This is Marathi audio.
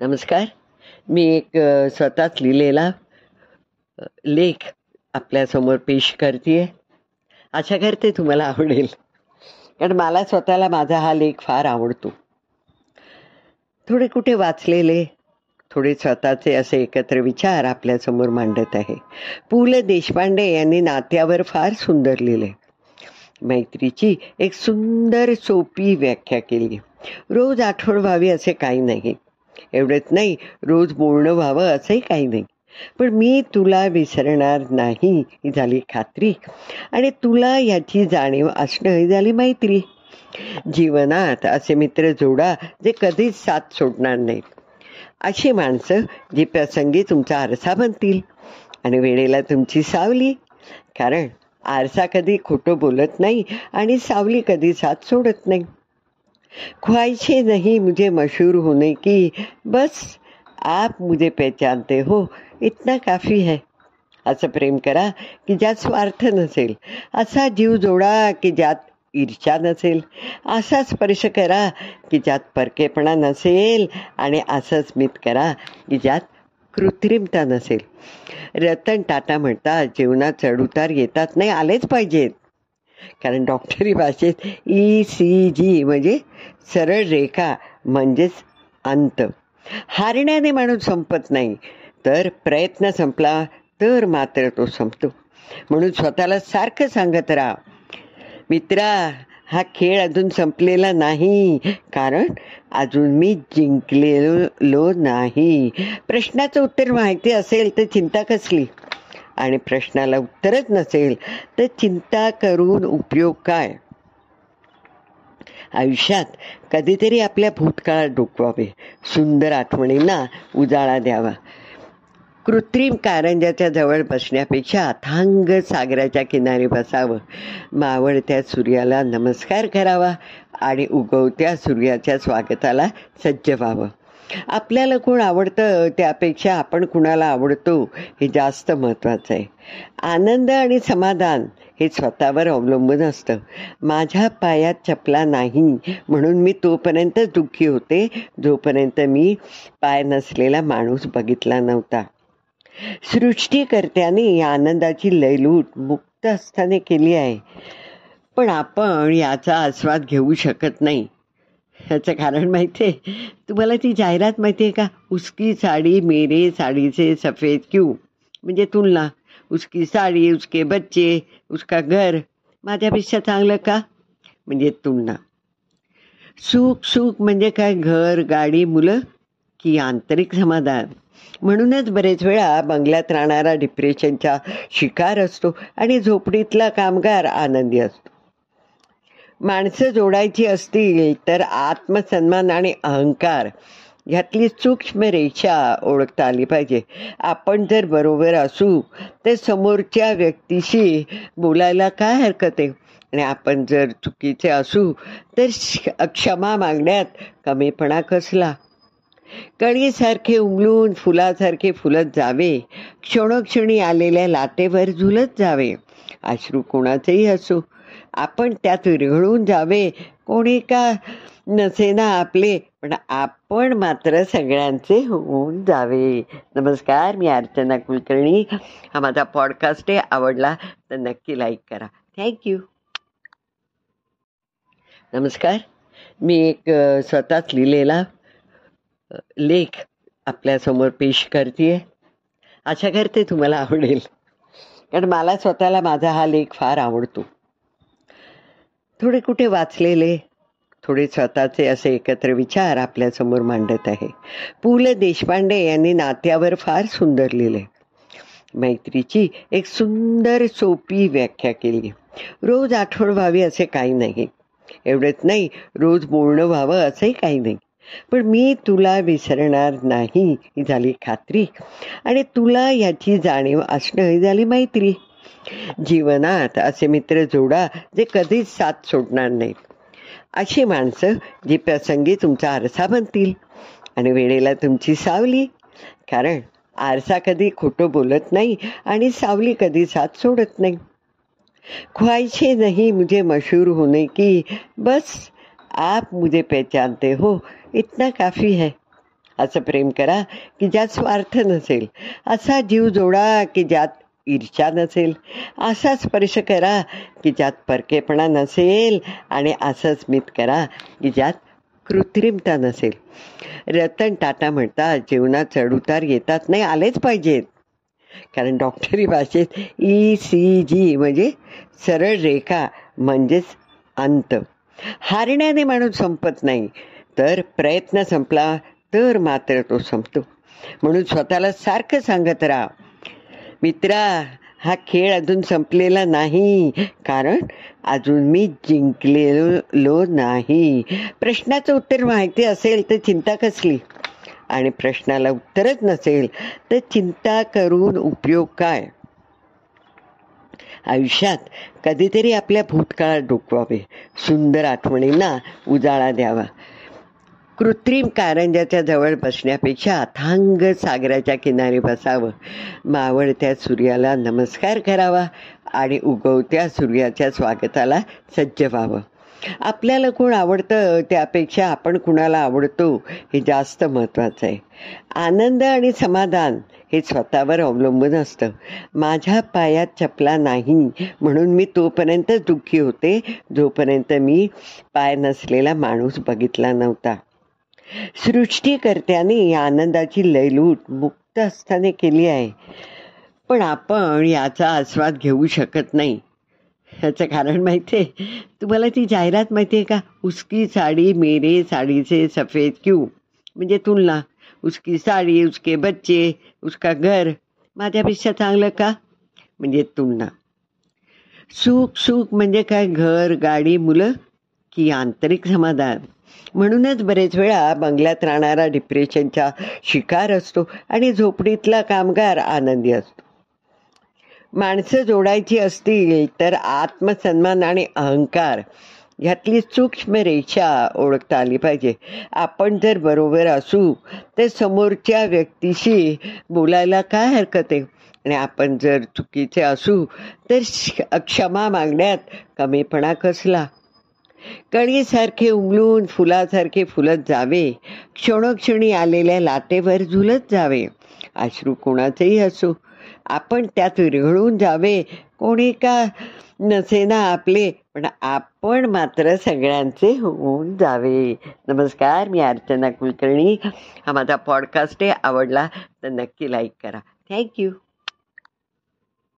नमस्कार. मी एक स्वतःच लिहिलेला लेख आपल्यासमोर पेश करते आशा करते तुम्हाला आवडेल. कारण मला स्वतःला माझा हा लेख फार आवडतो. थोडे कुठे वाचलेले थोडे स्वतःचे असे एकत्र विचार आपल्यासमोर मांडत आहे. पु. ल. देशपांडे यांनी नात्यावर फार सुंदर लिहिले. मैत्रीची एक सुंदर सोपी व्याख्या केली. रोज आठवण व्हावी असे काही नाही. एवढंच नाही रोज बोलणं व्हावं असंही काही नाही. पण मी तुला विसरणार नाही ही झाली खात्री. आणि तुला याची जाणीव असणं ही झाली मैत्री. जीवनात असे मित्र जोडा जे कधीच साथ सोडणार नाहीत. अशी माणसं जी प्रसंगी तुमचा आरसा बनतील. आणि वेळेला तुमची सावली. कारण आरसा कधी खोटं बोलत नाही आणि सावली कधी साथ सोडत नाही. ख्वाहिशें नहीं मुझे मशहूर होने की। बस आप मुझे पहचानते हो। इतना काफी है। असं प्रेम करा की ज्यात स्वार्थ नसेल असा जीव जोडा की ज्यात ईर्षा नसेल असा स्पर्श करा की ज्यात परकेपणा नसेल आणि असं स्मित करा की ज्यात कृत्रिमता नसेल रतन टाटा म्हणतात जीवनात चढउतार येतात नाही आलेच पाहिजेत. कारण डॉक्टरी भाषेत ई सी जी म्हणजे सरळ रेखा म्हणजेच अंत. हारण्याने माणूस संपत नाही. तर प्रयत्न संपला तर मात्र तो संपतो. म्हणून स्वतःला सारखं सांगत राहा. मित्रा हा खेळ अजून संपलेला नाही. कारण अजून मी जिंकलेलो नाही. प्रश्नाचं उत्तर माहिती असेल तर चिंता कसली? आणि प्रश्नाला उत्तरच नसेल तर चिंता करून उपयोग काय? आयुष्यात कधीतरी आपल्या भूतकाळात डोकवावे सुंदर आठवणींना उजाळा द्यावा. कृत्रिम कारंजाच्या जवळ बसण्यापेक्षा अथांग सागराच्या किनारी बसावं. मावळत्या सूर्याला नमस्कार करावा आणि उगवत्या सूर्याच्या स्वागताला सज्ज व्हावं. आपल्याला कोण आवडतं? त्यापेक्षा आपण कुणाला आवडतो हे जास्त महत्त्वाचं आहे. आनंद आणि समाधान हे स्वतःवर अवलंबून असतं. माझ्या पायात चपला नाही म्हणून मी तोपर्यंत दुःखी होते जोपर्यंत मी पाय नसलेला माणूस बघितला नव्हता. सृष्टीकर्त्याने आनंदाची लयलूट मुक्त हस्ताने केली आहे. पण आपण याचा आस्वाद घेऊ शकत नाही. ह्याचं कारण माहिती आहे तुम्हाला ती जाहिरात माहिती आहे का? उसकी साडी मेरे साडीचे सफेद क्यू. म्हणजे तुलना. उसकी साडी उसके बच्चे उसका घर. माझ्यापेक्षा चांगलं का? म्हणजे तुलना. सुख सुख म्हणजे काय? घर गाडी मुलं की आंतरिक समाधान. म्हणूनच बरेच वेळा बंगल्यात राहणारा डिप्रेशनचा शिकार असतो आणि झोपडीतला कामगार आनंदी असतो. माणसं जोडायची असतील तर आत्मसन्मान आणि अहंकार ह्यातली सूक्ष्म रेषा ओळखता आली पाहिजे. आपण जर बरोबर असू तर समोरच्या व्यक्तीशी बोलायला काय हरकत आहे? आणि आपण जर चुकीचे असू तर श- क्षमा मागण्यात कमीपणा कसला? कळीसारखे उमलून फुलासारखे फुलत जावे. क्षणोक्षणी आलेल्या लाटेवर झुलत जावे. अश्रू कोणाचेही असो. आपण त्यात विरघळून जावे. कोणी का नसेना आपले पण आपण मात्र सगळ्यांचे होऊन जावे. नमस्कार मी अर्चना कुलकर्णी. हा माझा पॉडकास्ट आहे आवडला तर नक्की लाईक करा. थँक्यू नमस्कार मी एक स्वतःच लिहिलेला लेख आपल्यासमोर पेश करते आशा करते तुम्हाला आवडेल. कारण मला स्वतःला माझा हा लेख फार आवडतो. थोडे कुठे वाचलेले थोडे स्वतःचे असे एकत्र विचार आपल्यासमोर मांडत आहे. पु ल देशपांडे यांनी नात्यावर फार सुंदर लिहिले. मैत्रीची एक सुंदर सोपी व्याख्या केली. रोज आठवण व्हावी असे काही नाही. एवढंच नाही रोज बोलणं व्हावं असंही काही नाही. पण मी तुला विसरणार नाही ही झाली खात्री. आणि तुला याची जाणीव असणं ही झाली मैत्री. जीवनात असे मित्र जोडा जे कधीच साथ सोडणार नाहीत. अशी माणसं जी प्रसंगी तुमचा आरसा बनतील. आणि वेळेला तुमची सावली. कारण आरसा कधी खोटं बोलत नाही आणि सावली कधी साथ सोडत नाही. ख्वाहिशे नहीं मुझे मशहूर होने की बस आप मुझे पहचानते हो इतना काफी है. असं प्रेम करा की ज्यात स्वार्थ नसेल. असा जीव जोडा की ज्यात ईर्ष्या नसेल असा स्पर्श करा की ज्यात परकेपणा नसेल आणि असं स्मित करा की ज्यात कृत्रिमता नसेल. रतन टाटा म्हणतात जीवनात चढउतार येतात नाही आलेच पाहिजेत. कारण डॉक्टरी भाषेत ई सी जी म्हणजे सरळ रेखा म्हणजेच अंत. हारण्याने माणूस संपत नाही तर प्रयत्न संपला तर मात्र तो संपतो. म्हणून स्वतःला सारखं सांगत राहा. मित्रा हा खेळ अजून संपलेला नाही. कारण अजून मी जिंकलेलो नाही. प्रश्नाचं उत्तर माहिती असेल तर चिंता कसली? आणि प्रश्नाला उत्तरच नसेल तर चिंता करून उपयोग काय? आयुष्यात कधीतरी आपल्या भूतकाळात डोकवावे. सुंदर आठवणींना उजाळा द्यावा. कृत्रिम कारंजाच्या जवळ बसण्यापेक्षा अथांग सागराच्या किनारी बसावं. मावळत्या सूर्याला नमस्कार करावा आणि उगवत्या सूर्याच्या स्वागताला सज्ज व्हावं. आपल्याला कोण आवडतं त्यापेक्षा आपण कुणाला आवडतो हे जास्त महत्त्वाचं आहे. आनंद आणि समाधान हे स्वतःवर अवलंबून असतं. माझ्या पायात चपला नाही म्हणून मी तोपर्यंत दुःखी होते जोपर्यंत मी पाय नसलेला माणूस बघितला नव्हता. सृष्टीकर्त्याने या आनंदाची लयलूट मुक्त असताने केली आहे. पण आपण याचा आस्वाद घेऊ शकत नाही. ह्याचं कारण माहिती आहे तुम्हाला ती जाहिरात माहिती आहे का? उसकी साडी मेरे साडीचे सफेद क्यू. म्हणजे तुलना. उसकी साडी उसके बच्चे उसका घर. माझ्यापेक्षा चांगलं का? म्हणजे तुलना. सुख सुख म्हणजे काय? घर गाडी मुलं की आंतरिक समाधान. म्हणूनच बरेच वेळा बंगल्यात राहणारा डिप्रेशनचा शिकार असतो आणि झोपडीतला कामगार आनंदी असतो. माणसं जोडायची असतील तर आत्मसन्मान आणि अहंकार ह्यातली सूक्ष्म रेषा ओळखता आली पाहिजे. आपण जर बरोबर असू तर समोरच्या व्यक्तीशी बोलायला काय हरकत आहे? आणि आपण जर चुकीचे असू तर क्षमा मागण्यात कमीपणा कसला? कळीसारखे उमलून फुलासारखे फुलत जावे. क्षणोक्षणी आलेल्या लाटेवर झुलत जावे. अश्रू कोणाचेही असो आपण त्यात विरघळून जावे. कोणी का नसेना आपले पण आपण मात्र सगळ्यांचे होऊन जावे. नमस्कार मी अर्चना कुलकर्णी. हा माझा पॉडकास्ट आहे आवडला तर नक्की लाईक करा. थँक्यू